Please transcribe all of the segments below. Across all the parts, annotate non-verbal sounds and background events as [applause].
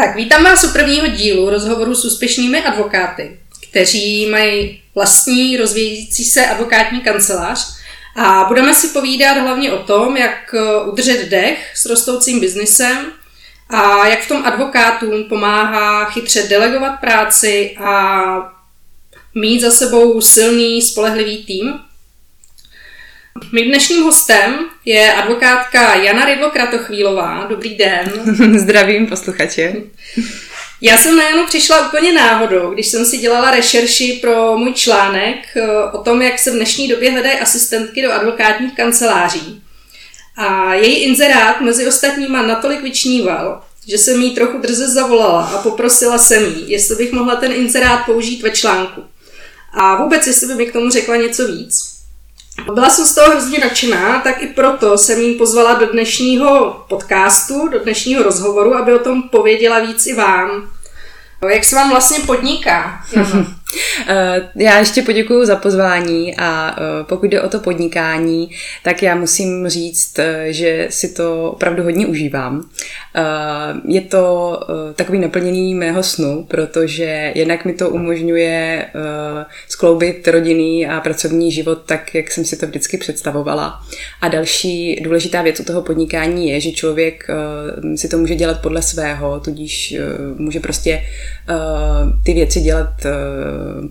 Tak vítám vás u prvního dílu rozhovoru s úspěšnými advokáty, kteří mají vlastní rozvíjející se advokátní kancelář a budeme si povídat hlavně o tom, jak udržet dech s rostoucím biznisem a jak v tom advokátům pomáhá chytře delegovat práci a mít za sebou silný, spolehlivý tým. Mým dnešním hostem je advokátka Jana Rydlo Kratochvílová. Dobrý den. [laughs] Zdravím posluchače. Já jsem na Janu přišla úplně náhodou, když jsem si dělala rešerši pro můj článek eh, o tom, jak se v dnešní době hledají asistentky do advokátních kanceláří. A její inzerát mezi ostatníma natolik vyčníval, že jsem jí trochu drze zavolala a poprosila jsem jí, jestli bych mohla ten inzerát použít ve článku. A vůbec, jestli by mi k tomu řekla něco víc. Byla jsem z toho hrozně nadšená, tak i proto jsem jí pozvala do dnešního podcastu, do dnešního rozhovoru, aby o tom pověděla víc i vám. Jak se vám vlastně podniká? [laughs] já ještě poděkuji za pozvání a eh, pokud jde o to podnikání, tak já musím říct, eh, že si to opravdu hodně užívám. Je to takový naplněný mého snu, protože jednak mi to umožňuje skloubit rodinný a pracovní život tak, jak jsem si to vždycky představovala. A další důležitá věc u toho podnikání je, že člověk si to může dělat podle svého, tudíž může prostě ty věci dělat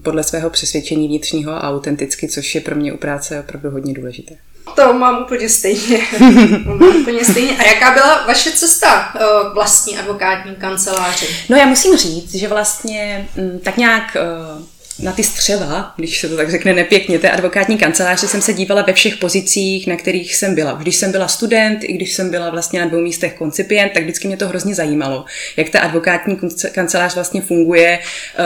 podle svého přesvědčení vnitřního a autenticky, což je pro mě u práce opravdu hodně důležité. To mám úplně stejně. [laughs] mám úplně stejně. A jaká byla vaše cesta eh, vlastní advokátní kanceláři? No já musím říct, že vlastně mm, tak nějak eh, na ty střeva, když se to tak řekne nepěkně, té advokátní kanceláře jsem se dívala ve všech pozicích, na kterých jsem byla. Když jsem byla student, i když jsem byla vlastně na dvou místech koncipient, tak vždycky mě to hrozně zajímalo, jak ta advokátní kancelář vlastně funguje, eh,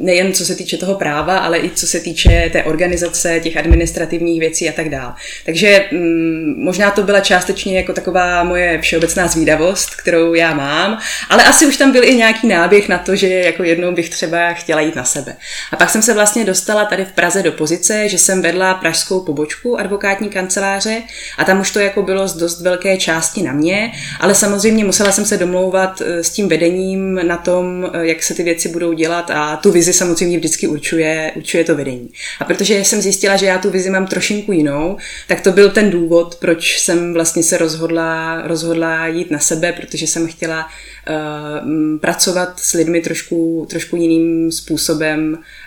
nejen co se týče toho práva, ale i co se týče té organizace, těch administrativních věcí a tak dále. Takže mm, možná to byla částečně jako taková moje všeobecná zvídavost, kterou já mám, ale asi už tam byl i nějaký náběh na to, že jako jednou bych třeba chtěla jít na sebe sebe. A pak jsem se vlastně dostala tady v Praze do pozice, že jsem vedla pražskou pobočku advokátní kanceláře a tam už to jako bylo z dost velké části na mě, ale samozřejmě musela jsem se domlouvat eh, s tím vedením na tom, eh, jak se ty věci budou dělat a tu vizi samozřejmě vždycky určuje, určuje to vedení. A protože jsem zjistila, že já tu vizi mám trošinku jinou, tak to byl ten důvod, proč jsem vlastně se rozhodla, rozhodla jít na sebe, protože jsem chtěla pracovat s lidmi trošku, trošku jiným způsobem, Eh,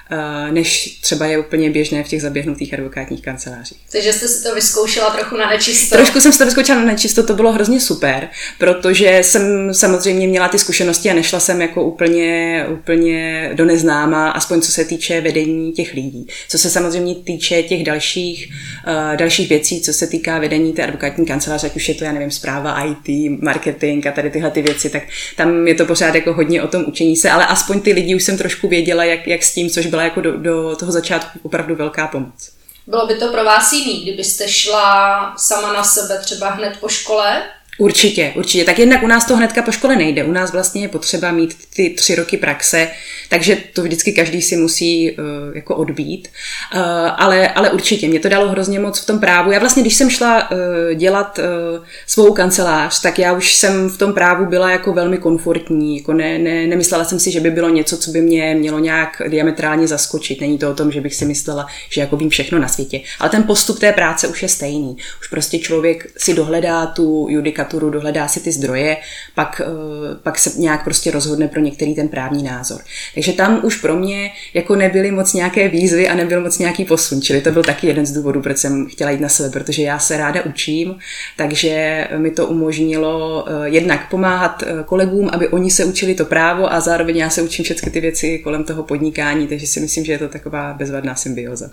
než třeba je úplně běžné v těch zaběhnutých advokátních kancelářích. Takže jste si to vyzkoušela trochu na nečisto? Trošku jsem si to vyzkoušela na nečisto, to bylo hrozně super, protože jsem samozřejmě měla ty zkušenosti a nešla jsem jako úplně, úplně do neznáma, aspoň co se týče vedení těch lidí. Co se samozřejmě týče těch dalších, uh, dalších věcí, co se týká vedení té advokátní kanceláře, ať už je to, já nevím, zpráva IT, marketing a tady tyhle ty věci, tak tam je to pořád jako hodně o tom učení se, ale aspoň ty lidi už jsem trošku věděla, jak, jak s tím, což byla jako do, do toho začátku opravdu velká pomoc. Bylo by to pro vás jiný, kdybyste šla sama na sebe třeba hned po škole Určitě, určitě. Tak jednak u nás to hnedka po škole nejde. U nás vlastně je potřeba mít ty tři roky praxe, takže to vždycky každý si musí uh, jako odbít. Uh, ale, ale určitě, mě to dalo hrozně moc v tom právu. Já vlastně, když jsem šla uh, dělat uh, svou kancelář, tak já už jsem v tom právu byla jako velmi komfortní. Jako ne, ne, nemyslela jsem si, že by bylo něco, co by mě mělo nějak diametrálně zaskočit. Není to o tom, že bych si myslela, že jako vím všechno na světě. Ale ten postup té práce už je stejný. Už prostě člověk si dohledá tu judika judikaturu, dohledá si ty zdroje, pak, eh, pak se nějak prostě rozhodne pro některý ten právní názor. Takže tam už pro mě jako nebyly moc nějaké výzvy a nebyl moc nějaký posun, čili to byl taky jeden z důvodů, proč jsem chtěla jít na sebe, protože já se ráda učím, takže mi to umožnilo eh, jednak pomáhat eh, kolegům, aby oni se učili to právo a zároveň já se učím všechny ty věci kolem toho podnikání, takže si myslím, že je to taková bezvadná symbioza.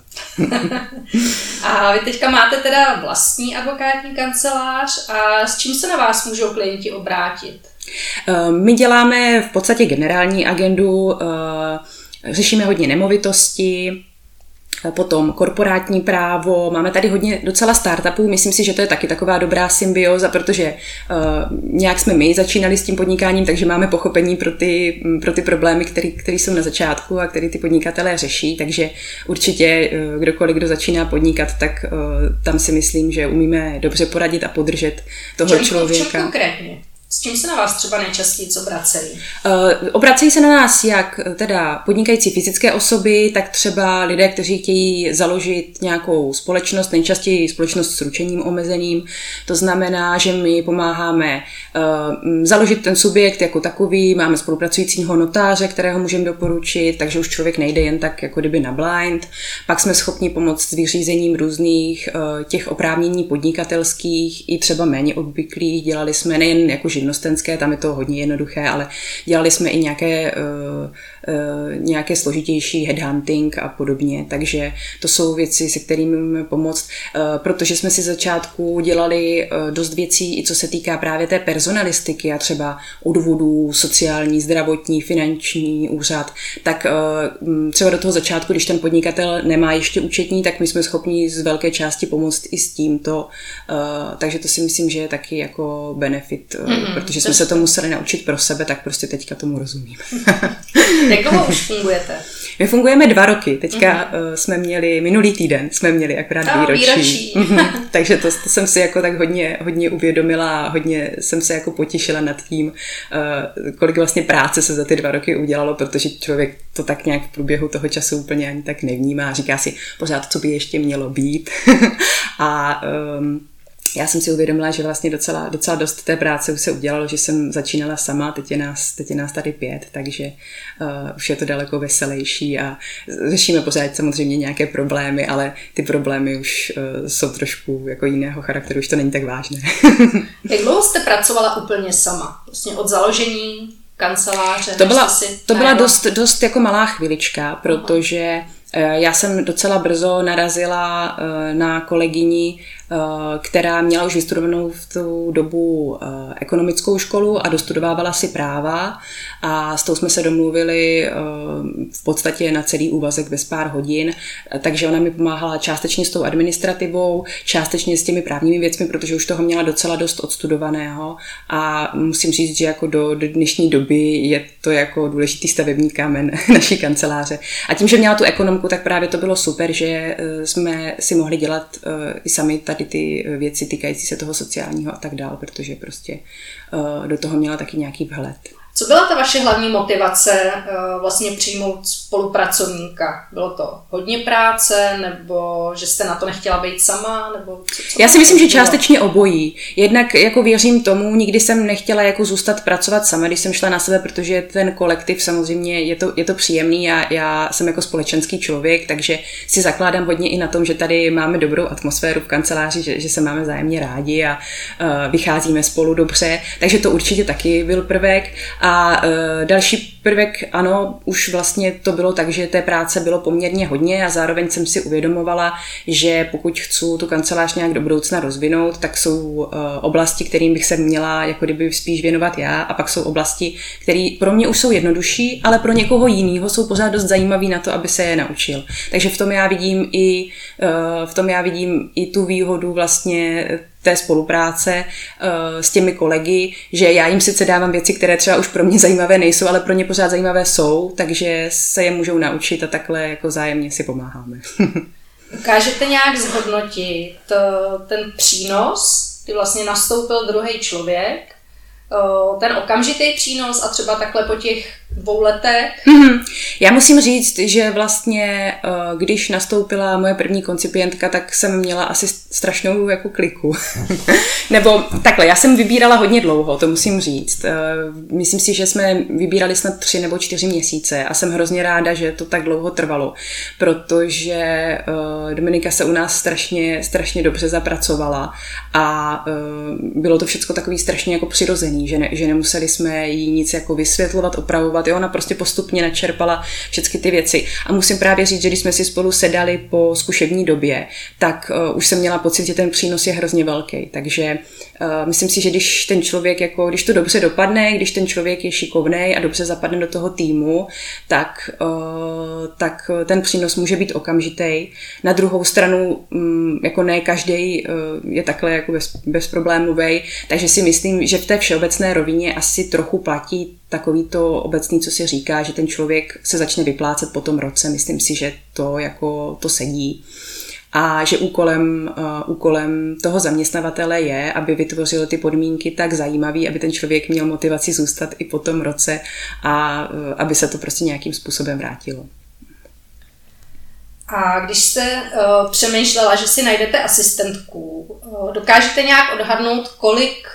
[laughs] a vy teďka máte teda vlastní advokátní kancelář a s čím se na vás můžou klienti obrátit? Eh, my děláme v podstatě generální agendu, eh, řešíme hodně nemovitosti, potom korporátní právo, máme tady hodně docela startupů, myslím si, že to je taky taková dobrá symbioza, protože uh, nějak jsme my začínali s tím podnikáním, takže máme pochopení pro ty, pro ty problémy, které jsou na začátku a které ty podnikatelé řeší, takže určitě uh, kdokoliv, kdo začíná podnikat, tak uh, tam si myslím, že umíme dobře poradit a podržet toho člověka. konkrétně? S čím se na vás třeba nejčastěji obracejí? Uh, obracejí se na nás jak teda podnikající fyzické osoby, tak třeba lidé, kteří chtějí založit nějakou společnost, nejčastěji společnost s ručením omezeným. To znamená, že my pomáháme uh, založit ten subjekt jako takový, máme spolupracujícího notáře, kterého můžeme doporučit, takže už člověk nejde jen tak jako kdyby na blind. Pak jsme schopni pomoct s vyřízením různých uh, těch oprávnění podnikatelských i třeba méně obvyklých. Dělali jsme nejen jako živnostenské, tam je to hodně jednoduché, ale dělali jsme i nějaké, uh, uh, nějaké složitější headhunting a podobně, takže to jsou věci, se kterými můžeme pomoct, uh, protože jsme si začátku dělali dost věcí, i co se týká právě té personalistiky a třeba odvodů, sociální, zdravotní, finanční úřad, tak třeba do toho začátku, když ten podnikatel nemá ještě účetní, tak my jsme schopni z velké části pomoct i s tímto, takže to si myslím, že je taky jako benefit, uh, mm-hmm protože jsme se to museli naučit pro sebe, tak prostě teďka tomu rozumím. [laughs] Jak dlouho už fungujete? My fungujeme dva roky. Teďka uh-huh. jsme měli, minulý týden jsme měli akorát oh, výročí. výročí. uh-huh. [laughs] Takže to, to jsem si jako tak hodně, hodně uvědomila, hodně jsem se jako potěšila nad tím, uh, kolik vlastně práce se za ty dva roky udělalo, protože člověk to tak nějak v průběhu toho času úplně ani tak nevnímá. Říká si pořád, co by ještě mělo být. [laughs] a um, já jsem si uvědomila, že vlastně docela, docela dost té práce už se udělalo, že jsem začínala sama, teď je nás, teď je nás tady pět, takže uh, už je to daleko veselější a řešíme pořád samozřejmě nějaké problémy, ale ty problémy už uh, jsou trošku jako jiného charakteru, už to není tak vážné. [laughs] Jak dlouho jste pracovala úplně sama? Vlastně od založení kanceláře? To byla, si to byla dost, dost jako malá chvilička, protože uh, já jsem docela brzo narazila na kolegyni Eh, která měla už vystudovanou v tu dobu eh, ekonomickou školu a dostudovávala si práva. A s tou jsme se domluvili eh, v podstatě na celý úvazek bez pár hodin, takže ona mi pomáhala částečně s tou administrativou, částečně s těmi právními věcmi, protože už toho měla docela dost odstudovaného. A musím říct, že jako do, do dnešní doby je to jako důležitý stavební kámen [laughs] naší kanceláře. A tím, že měla tu ekonomku, tak právě to bylo super, že jsme si mohli dělat i sami tady tady ty eh, věci týkající se toho sociálního a tak dál, protože prostě uh, do toho měla taky nějaký vhled. Co byla ta vaše hlavní motivace uh, vlastně přijmout spolupracovníka? Bylo to hodně práce, nebo že jste na to nechtěla být sama? Nebo co, co Já si myslím, že částečně obojí. Jednak jako věřím tomu, nikdy jsem nechtěla jako zůstat pracovat sama, když jsem šla na sebe, protože ten kolektiv samozřejmě je to, je to příjemný a já jsem jako společenský člověk, takže si zakládám hodně i na tom, že tady máme dobrou atmosféru v kanceláři, že, že se máme zájemně rádi a uh, vycházíme spolu dobře, takže to určitě taky byl prvek. A uh, další prvek, ano, už vlastně to bylo tak, že té práce bylo poměrně hodně a zároveň jsem si uvědomovala, že pokud chci tu kancelář nějak do budoucna rozvinout, tak jsou uh, oblasti, kterým bych se měla jako kdyby spíš věnovat já a pak jsou oblasti, které pro mě už jsou jednodušší, ale pro někoho jiného jsou pořád dost zajímavé na to, aby se je naučil. Takže v tom já vidím i, uh, v tom já vidím i tu výhodu vlastně té spolupráce uh, s těmi kolegy, že já jim sice dávám věci, které třeba už pro mě zajímavé nejsou, ale pro ně pořád zajímavé jsou, takže se je můžou naučit a takhle jako zájemně si pomáháme. [laughs] Dokážete nějak zhodnotit eh, ten přínos, kdy vlastně nastoupil druhý člověk, eh, ten okamžitý přínos a třeba takhle po těch dvou letech. Mm-hmm. Já musím říct, že vlastně, eh, když nastoupila moje první koncipientka, tak jsem měla asi strašnou jako kliku. [laughs] Nebo takhle, já jsem vybírala hodně dlouho, to musím říct. Eh, myslím si, že jsme vybírali snad tři nebo čtyři měsíce a jsem hrozně ráda, že to tak dlouho trvalo, protože eh, Dominika se u nás strašně, strašně dobře zapracovala a bylo to všechno takový strašně jako přirozený, že, ne, že nemuseli jsme jí nic jako vysvětlovat, opravovat. Jo? Ona prostě postupně načerpala všechny ty věci. A musím právě říct, že když jsme si spolu sedali po zkušební době, tak uh, už jsem měla pocit, že ten přínos je hrozně velký. Takže myslím si, že když ten člověk, jako, když to dobře dopadne, když ten člověk je šikovný a dobře zapadne do toho týmu, tak, uh, tak ten přínos může být okamžitý. Na druhou stranu, um, jako ne každý uh, je takhle jako bez, bezproblémový, takže si myslím, že v té všeobecné rovině asi trochu platí takový to obecný, co se říká, že ten člověk se začne vyplácet po tom roce. Myslím si, že to jako to sedí. A že úkolem, uh, úkolem toho zaměstnavatele je, aby vytvořil ty podmínky tak zajímavý, aby ten člověk měl motivaci zůstat i po tom roce a uh, aby se to prostě nějakým způsobem vrátilo. A když jste uh, přemýšlela, že si najdete asistentku, uh, dokážete nějak odhadnout, kolik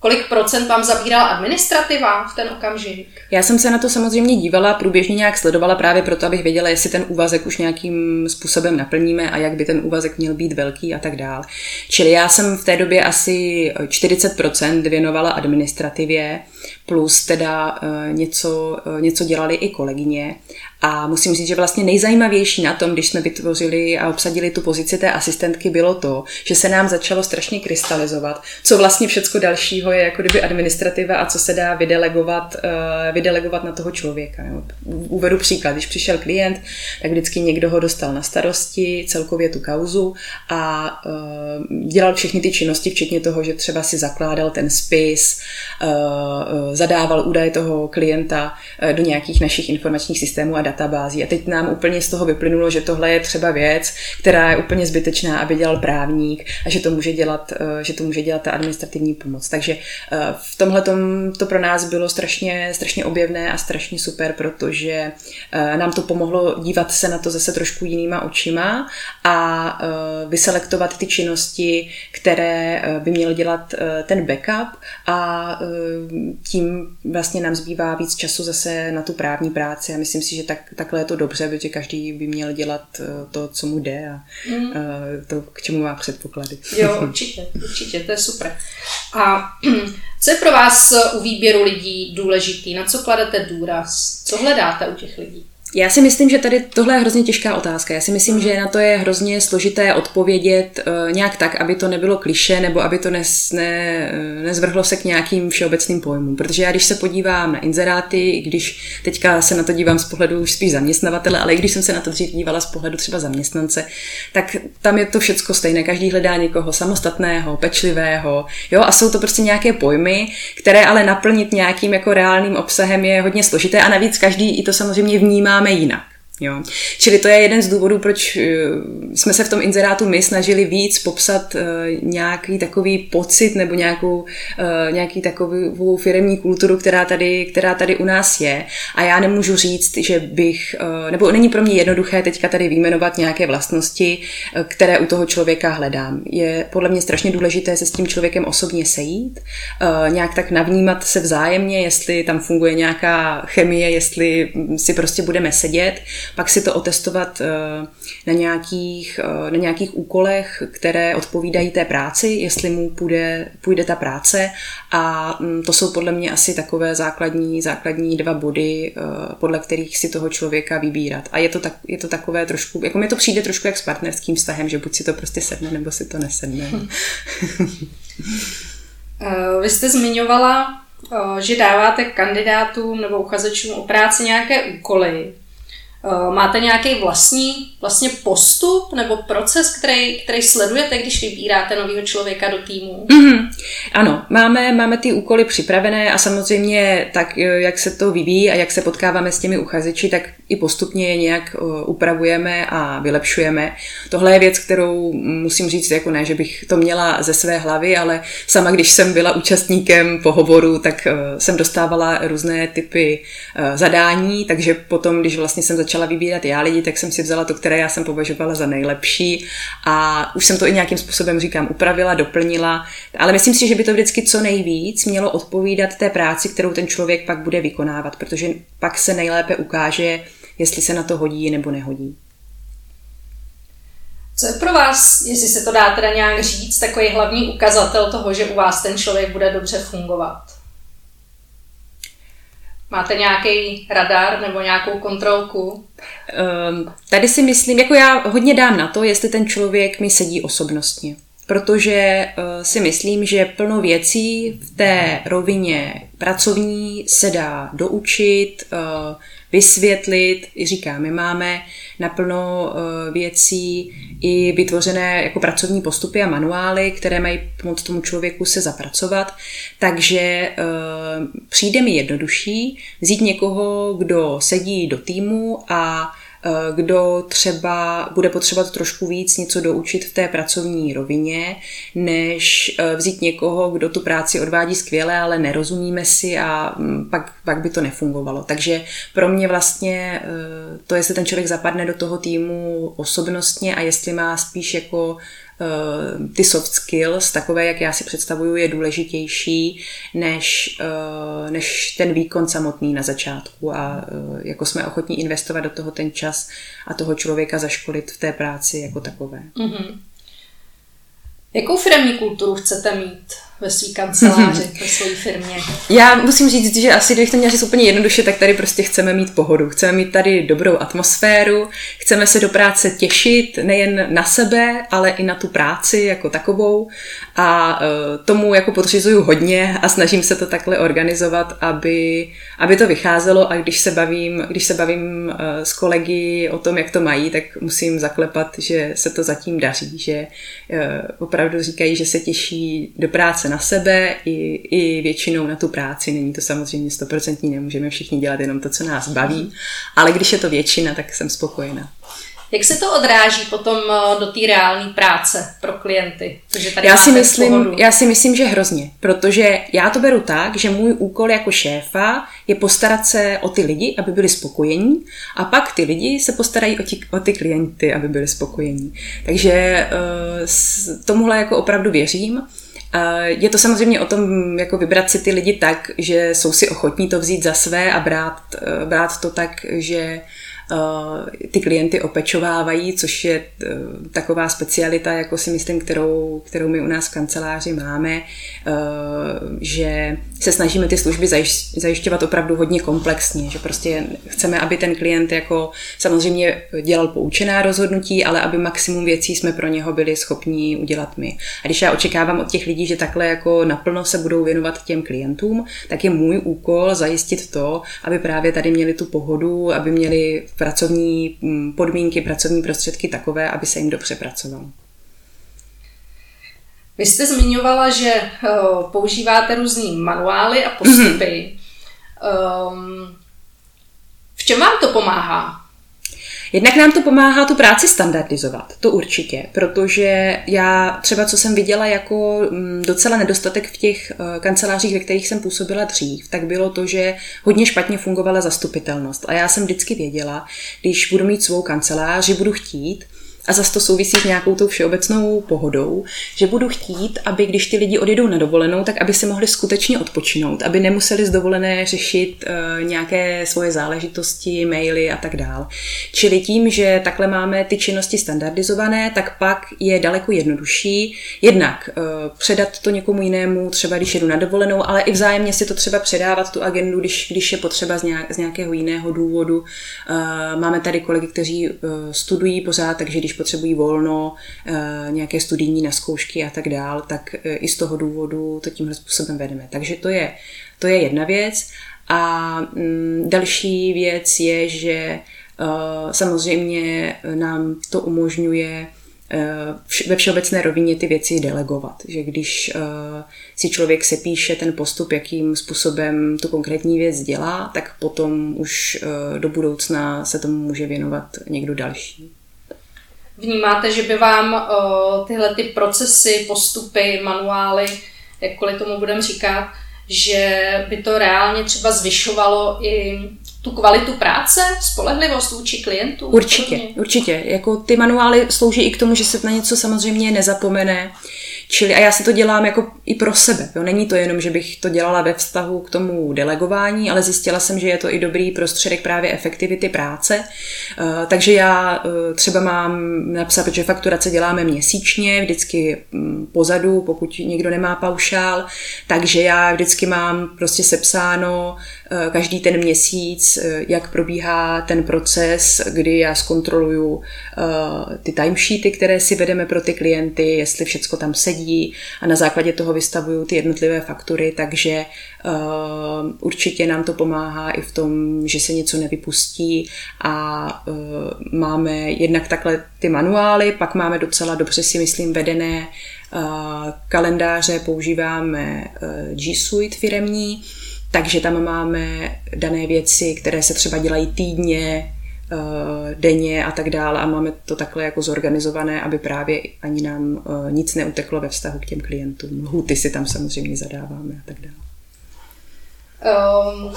Kolik procent vám zabírala administrativa v ten okamžik? Já jsem se na to samozřejmě dívala, průběžně nějak sledovala právě proto, abych věděla, jestli ten úvazek už nějakým způsobem naplníme a jak by ten úvazek měl být velký a tak dál. Čili já jsem v té době asi 40% věnovala administrativě, plus teda eh, něco, eh, něco dělali i kolegyně. A musím říct, že vlastně nejzajímavější na tom, když jsme vytvořili a obsadili tu pozici té asistentky, bylo to, že se nám začalo strašně krystalizovat, co vlastně všecko dalšího je jako kdyby administrativa a co se dá vydelegovat, uh, vydelegovat na toho člověka. Uvedu příklad, když přišel klient, tak vždycky někdo ho dostal na starosti, celkově tu kauzu a dělal všechny ty činnosti, včetně toho, že třeba si zakládal ten spis, zadával údaje toho klienta do nějakých našich informačních systémů a databází. A teď nám úplně z toho vyplynulo, že tohle je třeba věc, která je úplně zbytečná, aby dělal právník a že to může dělat, eh, že to může dělat ta administrativní pomoc. Takže eh, v tomhle to pro nás bylo strašně, strašně objevné a strašně super, protože eh, nám to pomohlo dívat se na to zase trošku jinýma očima a vyselektovat ty činnosti, které by měl dělat ten backup a tím vlastně nám zbývá víc času zase na tu právní práci a myslím si, že tak, takhle je to dobře, protože každý by měl dělat eh, to, co mu jde a mm. to, k čemu má předpoklady. Jo, určitě, určitě, to je super. A [clears throat] co je pro vás u výběru lidí důležitý? Na co kladete důraz? Co hledáte u těch lidí? Já si myslím, že tady tohle je hrozně těžká otázka. Já si myslím, že na to je hrozně složité odpovědět uh, nějak tak, aby to nebylo kliše nebo aby to nes, ne, nezvrhlo se k nějakým všeobecným pojmům. Protože já, když se podívám na inzeráty, když teďka se na to dívám z pohledu už spíš zaměstnavatele, ale i když jsem se na to dřív dívala z pohledu třeba zaměstnance, tak tam je to všecko stejné. Každý hledá někoho samostatného, pečlivého, jo, a jsou to prostě nějaké pojmy, které ale naplnit nějakým jako reálným obsahem je hodně složité a navíc každý i to samozřejmě vnímá děláme jinak. Jo. Čili to je jeden z důvodů, proč eh, jsme se v tom inzerátu my snažili víc popsat uh, nějaký takový pocit nebo nějakou, uh, nějaký takovou firmní kulturu, která tady, která tady u nás je. A já nemůžu říct, že bych, nebo není pro mě jednoduché teďka tady vyjmenovat nějaké vlastnosti, které u toho člověka hledám. Je podle mě strašně důležité se s tím člověkem osobně sejít, nějak tak navnímat se vzájemně, jestli tam funguje nějaká chemie, jestli si prostě budeme sedět, pak si to otestovat eh, na nějakých, eh, na nějakých úkolech, které odpovídají té práci, jestli mu půjde, půjde ta práce a mm, to jsou podle mě asi takové základní, základní dva body, eh, podle kterých si toho člověka vybírat. A je to, tak, je to takové trošku, jako mi to přijde trošku jak s partnerským vztahem, že buď si to prostě sedne, nebo si to nesedne. [laughs] Vy jste zmiňovala, že dáváte kandidátům nebo uchazečům o práci nějaké úkoly. Eh, máte nějaký vlastní vlastně postup nebo proces, který, který sledujete, když vybíráte nového člověka do týmu? Mm-hmm. Ano, máme, máme ty úkoly připravené a samozřejmě tak, eh, jak se to vyvíjí a jak se potkáváme s těmi uchazeči, tak i postupně je nějak eh, upravujeme a vylepšujeme. Tohle je věc, kterou musím říct, jako ne, že bych to měla ze své hlavy, ale sama, když jsem byla účastníkem pohovoru, tak jsem dostávala různé typy zadání, takže potom, když vlastně jsem začala vybírat já lidi, tak jsem si vzala to, které já jsem považovala za nejlepší a už jsem to i nějakým způsobem, říkám, upravila, doplnila, ale myslím si, že by to vždycky co nejvíc mělo odpovídat té práci, kterou ten člověk pak bude vykonávat, protože pak se nejlépe ukáže, jestli se na to hodí nebo nehodí. Co je pro vás, jestli se to dá teda nějak říct, takový hlavní ukazatel toho, že u vás ten člověk bude dobře fungovat? Máte nějaký radar nebo nějakou kontrolku? Um, tady si myslím, jako já hodně dám na to, jestli ten člověk mi sedí osobnostně. Protože uh, si myslím, že plno věcí v té rovině pracovní se dá doučit, uh, vysvětlit. Říkám, my máme naplno uh, věcí i vytvořené jako pracovní postupy a manuály, které mají pomoct tomu člověku se zapracovat. Takže uh, přijde mi jednodušší vzít někoho, kdo sedí do týmu a eh, kdo třeba bude potřebovat trošku víc něco doučit v té pracovní rovině, než eh, vzít někoho, kdo tu práci odvádí skvěle, ale nerozumíme si a mm, pak, pak by to nefungovalo. Takže pro mě vlastně to, jestli ten člověk zapadne do toho týmu osobnostně a jestli má spíš jako Eh, ty soft skills, takové, jak já si představuju, je důležitější než, eh, než ten výkon samotný na začátku a eh, jako jsme ochotní investovat do toho ten čas a toho člověka zaškolit v té práci jako takové. Mm-hmm. Jakou firmní kulturu chcete mít? Ve své kanceláři, [laughs] ve své firmě? Já musím říct, že asi, kdybych to měla říct úplně jednoduše, tak tady prostě chceme mít pohodu. Chceme mít tady dobrou atmosféru, chceme se do práce těšit nejen na sebe, ale i na tu práci jako takovou. A uh, tomu jako podřizuju hodně a snažím se to takhle organizovat, aby, aby to vycházelo a když se bavím, když se bavím uh, s kolegy o tom, jak to mají, tak musím zaklepat, že se to zatím daří, že uh, opravdu říkají, že se těší do práce na sebe i, i většinou na tu práci. Není to samozřejmě stoprocentní, nemůžeme všichni dělat jenom to, co nás baví, ale když je to většina, tak jsem spokojená. Jak se to odráží potom eh, do té reální práce pro klienty? tady já, si myslím, já si myslím, že hrozně, protože já to beru tak, že můj úkol jako šéfa je postarat se o ty lidi, aby byli spokojení a pak ty lidi se postarají o, ti, o ty klienty, aby byli spokojení. Takže uh, tomuhle jako opravdu věřím. Je to samozřejmě o tom, jako vybrat si ty lidi tak, že jsou si ochotní to vzít za své a brát, eh, brát to tak, že Eh, ty klienty opečovávají, což je eh, taková specialita, jako si myslím, kterou, kterou my u nás v kanceláři máme, eh, že se snažíme ty služby zajišťovat opravdu hodně komplexně, že prostě chceme, aby ten klient jako samozřejmě dělal poučená rozhodnutí, ale aby maximum věcí jsme pro něho byli schopni udělat my. A když já očekávám od těch lidí, že takhle jako naplno se budou věnovat těm klientům, tak je můj úkol zajistit to, aby právě tady měli tu pohodu, aby měli pracovní mm, podmínky, pracovní prostředky takové, aby se jim dobře pracovalo. Vy jste zmiňovala, že uh, používáte různý manuály a postupy. Mm-hmm. Um, v čem vám to pomáhá? Jednak nám to pomáhá tu práci standardizovat, to určitě, protože já třeba, co jsem viděla jako mm, docela nedostatek v těch eh, kancelářích, ve kterých jsem působila dřív, tak bylo to, že hodně špatně fungovala zastupitelnost. A já jsem vždycky věděla, když budu mít svou kancelář, že budu chtít, a zase to souvisí s nějakou tou všeobecnou pohodou, že budu chtít, aby když ty lidi odjedou na dovolenou, tak aby si mohli skutečně odpočinout, aby nemuseli z dovolené řešit uh, nějaké svoje záležitosti, maily a tak dál. Čili tím, že takhle máme ty činnosti standardizované, tak pak je daleko jednodušší jednak uh, předat to někomu jinému, třeba když jedu na dovolenou, ale i vzájemně si to třeba předávat tu agendu, když, když je potřeba z, nějak, z nějakého jiného důvodu. Uh, máme tady kolegy, kteří studují pořád, takže když potřebují volno, eh, nějaké studijní na zkoušky a tak dál, tak eh, i z toho důvodu to tímhle způsobem vedeme. Takže to je, to je jedna věc. A mm, další věc je, že eh, samozřejmě nám to umožňuje ve všeobecné rovině ty věci delegovat. Že když si člověk se píše ten postup, jakým způsobem tu konkrétní věc dělá, tak potom už do budoucna se tomu může věnovat někdo další. Vnímáte, že by vám uh, tyhle ty procesy, postupy, manuály, jakkoliv tomu budeme říkat, že by to reálně třeba zvyšovalo i tu kvalitu práce, spolehlivost vůči klientům? Určitě, určitě. Jako ty manuály slouží i k tomu, že se na něco samozřejmě nezapomene. Čili a já si to dělám jako i pro sebe. Jo. Není to jenom, že bych to dělala ve vztahu k tomu delegování, ale zjistila jsem, že je to i dobrý prostředek právě efektivity práce. Uh, takže já uh, třeba mám napsat, že fakturace děláme měsíčně, vždycky um, pozadu, pokud někdo nemá paušál, takže já vždycky mám prostě sepsáno uh, každý ten měsíc, uh, jak probíhá ten proces, kdy já zkontroluju uh, ty timesheety, které si vedeme pro ty klienty, jestli všechno tam sedí, a na základě toho vystavují ty jednotlivé faktury, takže uh, určitě nám to pomáhá i v tom, že se něco nevypustí. A máme jednak takhle ty manuály, pak máme docela dobře si myslím vedené kalendáře, používáme G Suite firemní, takže tam máme dané věci, které se třeba dělají týdně, denně a tak dále a máme to takhle jako zorganizované, aby právě ani nám nic neuteklo ve vztahu k těm klientům. Lhuty si tam samozřejmě zadáváme a tak dále. Um,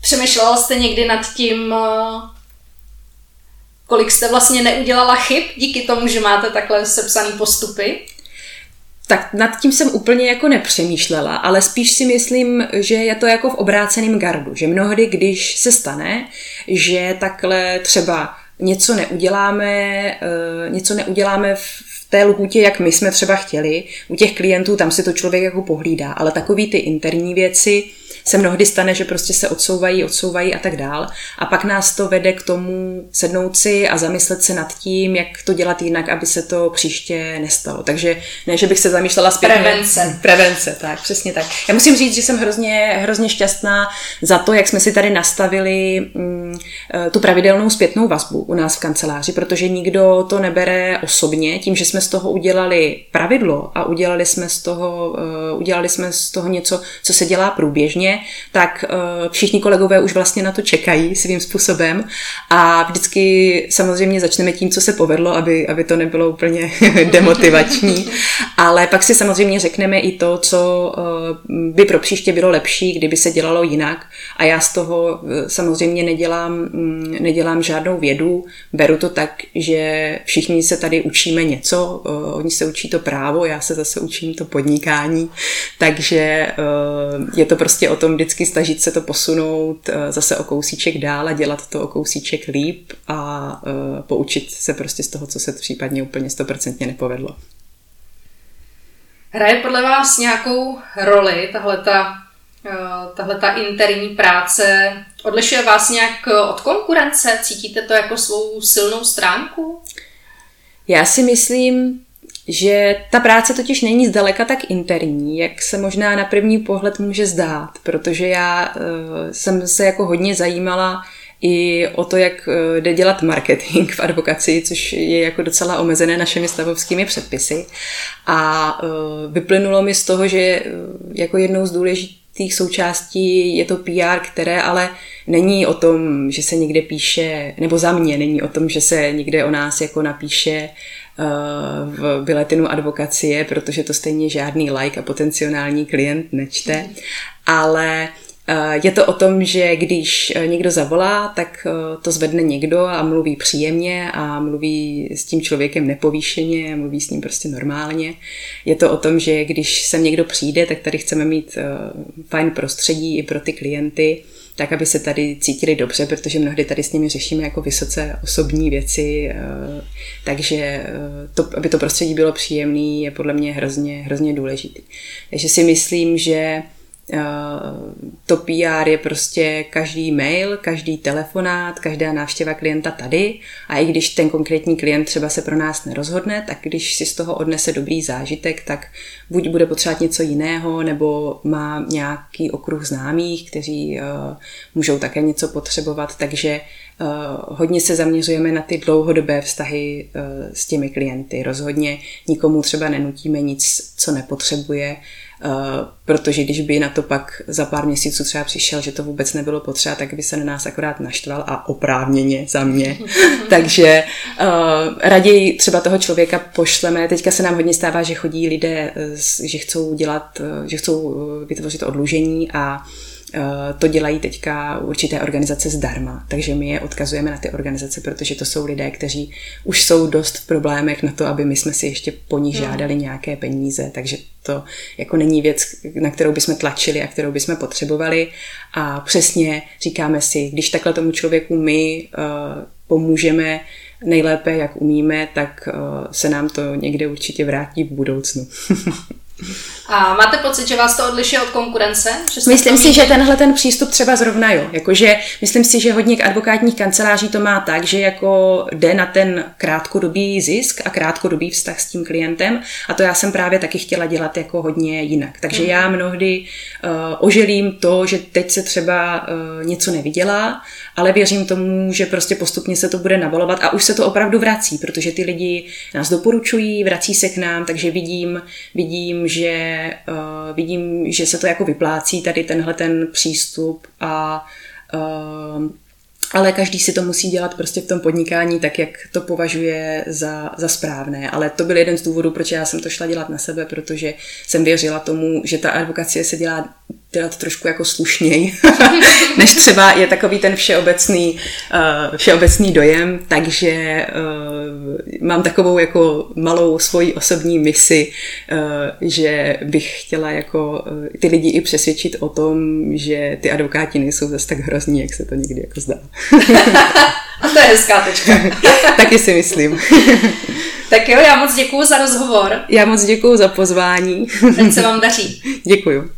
přemýšlela jste někdy nad tím, kolik jste vlastně neudělala chyb díky tomu, že máte takhle sepsaný postupy? Tak nad tím jsem úplně jako nepřemýšlela, ale spíš si myslím, že je to jako v obráceném gardu, že mnohdy, když se stane, že takhle třeba něco neuděláme, eh, něco neuděláme v té lhůtě, jak my jsme třeba chtěli, u těch klientů tam si to člověk jako pohlídá, ale takový ty interní věci, se mnohdy stane, že prostě se odsouvají, odsouvají a tak dál. A pak nás to vede k tomu sednout si a zamyslet se nad tím, jak to dělat jinak, aby se to příště nestalo. Takže ne, že bych se zamýšlela zpětně. Prevence. Prevence, tak, přesně tak. Já musím říct, že jsem hrozně, hrozně šťastná za to, jak jsme si tady nastavili mm, eh, tu pravidelnou zpětnou vazbu u nás v kanceláři, protože nikdo to nebere osobně, tím, že jsme z toho udělali pravidlo a udělali jsme z toho, uh, udělali jsme z toho něco, co se dělá průběžně, tak uh, všichni kolegové už vlastně na to čekají svým způsobem. A vždycky samozřejmě začneme tím, co se povedlo, aby, aby to nebylo úplně [laughs] demotivační, ale pak si samozřejmě řekneme i to, co uh, by pro příště bylo lepší, kdyby se dělalo jinak. A já z toho uh, samozřejmě nedělám, um, nedělám žádnou vědu, beru to tak, že všichni se tady učíme něco, oni se učí to právo, já se zase učím to podnikání, takže je to prostě o tom, tom vždycky snažit se to posunout eh, zase o kousíček dál a dělat to o kousíček líp a uh, poučit se prostě z toho, co se případně úplně stoprocentně nepovedlo. Hraje podle vás nějakou roli tahle ta eh, tahle ta interní práce odlišuje vás nějak od konkurence? Cítíte to jako svou silnou stránku? Já si myslím, že ta práce totiž není zdaleka tak interní, jak se možná na první pohled může zdát, protože já uh, jsem se jako hodně zajímala i o to, jak uh, jde dělat marketing v advokaci, což je jako docela omezené našimi stavovskými předpisy. A uh, vyplynulo mi z toho, že jako jednou z důležitých součástí je to PR, které ale není o tom, že se někde píše, nebo za mě není o tom, že se někde o nás jako napíše v biletinu advokacie, protože to stejně žádný like a potenciální klient nečte, ale eh, je to o tom, že když eh, někdo zavolá, tak eh, to zvedne někdo a mluví příjemně a mluví s tím člověkem nepovýšeně mluví s ním prostě normálně. Je to o tom, že když sem někdo přijde, tak tady chceme mít fajn prostředí i pro ty klienty tak aby se tady cítili dobře, protože mnohdy tady s nimi řešíme jako vysoce osobní věci, eh, takže eh, to, aby to prostředí bylo příjemné, je podle mě hrozně, hrozně důležité. Takže si myslím, že Eh, to PR je prostě každý mail, každý telefonát, každá návštěva klienta tady. A i když ten konkrétní klient třeba se pro nás nerozhodne, tak když si z toho odnese dobrý zážitek, tak buď bude potřebovat něco jiného, nebo má nějaký okruh známých, kteří uh, můžou také něco potřebovat, takže uh, hodně se zaměřujeme na ty dlouhodobé vztahy uh, s těmi klienty. Rozhodně nikomu třeba nenutíme nic, co nepotřebuje, Eh, protože když by na to pak za pár měsíců třeba přišel, že to vůbec nebylo potřeba, tak by se na nás akorát naštval a oprávněně za mě. [laughs] Takže uh, raději třeba toho člověka pošleme. Teďka se nám hodně stává, že chodí lidé, eh, že chcou dělat, že chcou vytvořit odlužení a Eh, to dělají teďka určité organizace zdarma, takže my je odkazujeme na ty organizace, protože to jsou lidé, kteří už jsou dost v problémech na to, aby my jsme si ještě po nich hmm. žádali nějaké peníze, takže to jako není věc, na kterou bychom tlačili a kterou bychom potřebovali a přesně říkáme si, když takhle tomu člověku my uh, pomůžeme nejlépe, jak umíme, tak uh, se nám to někde určitě vrátí v budoucnu. [laughs] A máte pocit, že vás to odlišuje od konkurence? Že myslím si, že tenhle ten přístup třeba zrovna jo. Jakože myslím si, že hodně advokátních kanceláří to má tak, že jako jde na ten krátkodobý zisk a krátkodobý vztah s tím klientem a to já jsem právě taky chtěla dělat jako hodně jinak. Takže mm. já mnohdy uh, oželím to, že teď se třeba uh, něco nevydělá, ale věřím tomu, že prostě postupně se to bude nabalovat a už se to opravdu vrací, protože ty lidi nás doporučují, vrací se k nám, takže vidím, vidím že uh, vidím, že se to jako vyplácí tady tenhle ten přístup a uh, ale každý si to musí dělat prostě v tom podnikání tak, jak to považuje za, za správné. Ale to byl jeden z důvodů, proč já jsem to šla dělat na sebe, protože jsem věřila tomu, že ta advokacie se dělá dělat trošku jako slušněj, [laughs] než třeba je takový ten všeobecný, uh, všeobecný dojem, takže uh, mám takovou jako malou svoji osobní misi, uh, že bych chtěla jako uh, ty lidi i přesvědčit o tom, že ty advokáti nejsou zase tak hrozní, jak se to někdy jako zdá. [laughs] A to je hezká tečka. [laughs] Taky si myslím. tak jo, já moc děkuji za rozhovor. Já moc děkuji za pozvání. Ať se vám daří. Děkuju.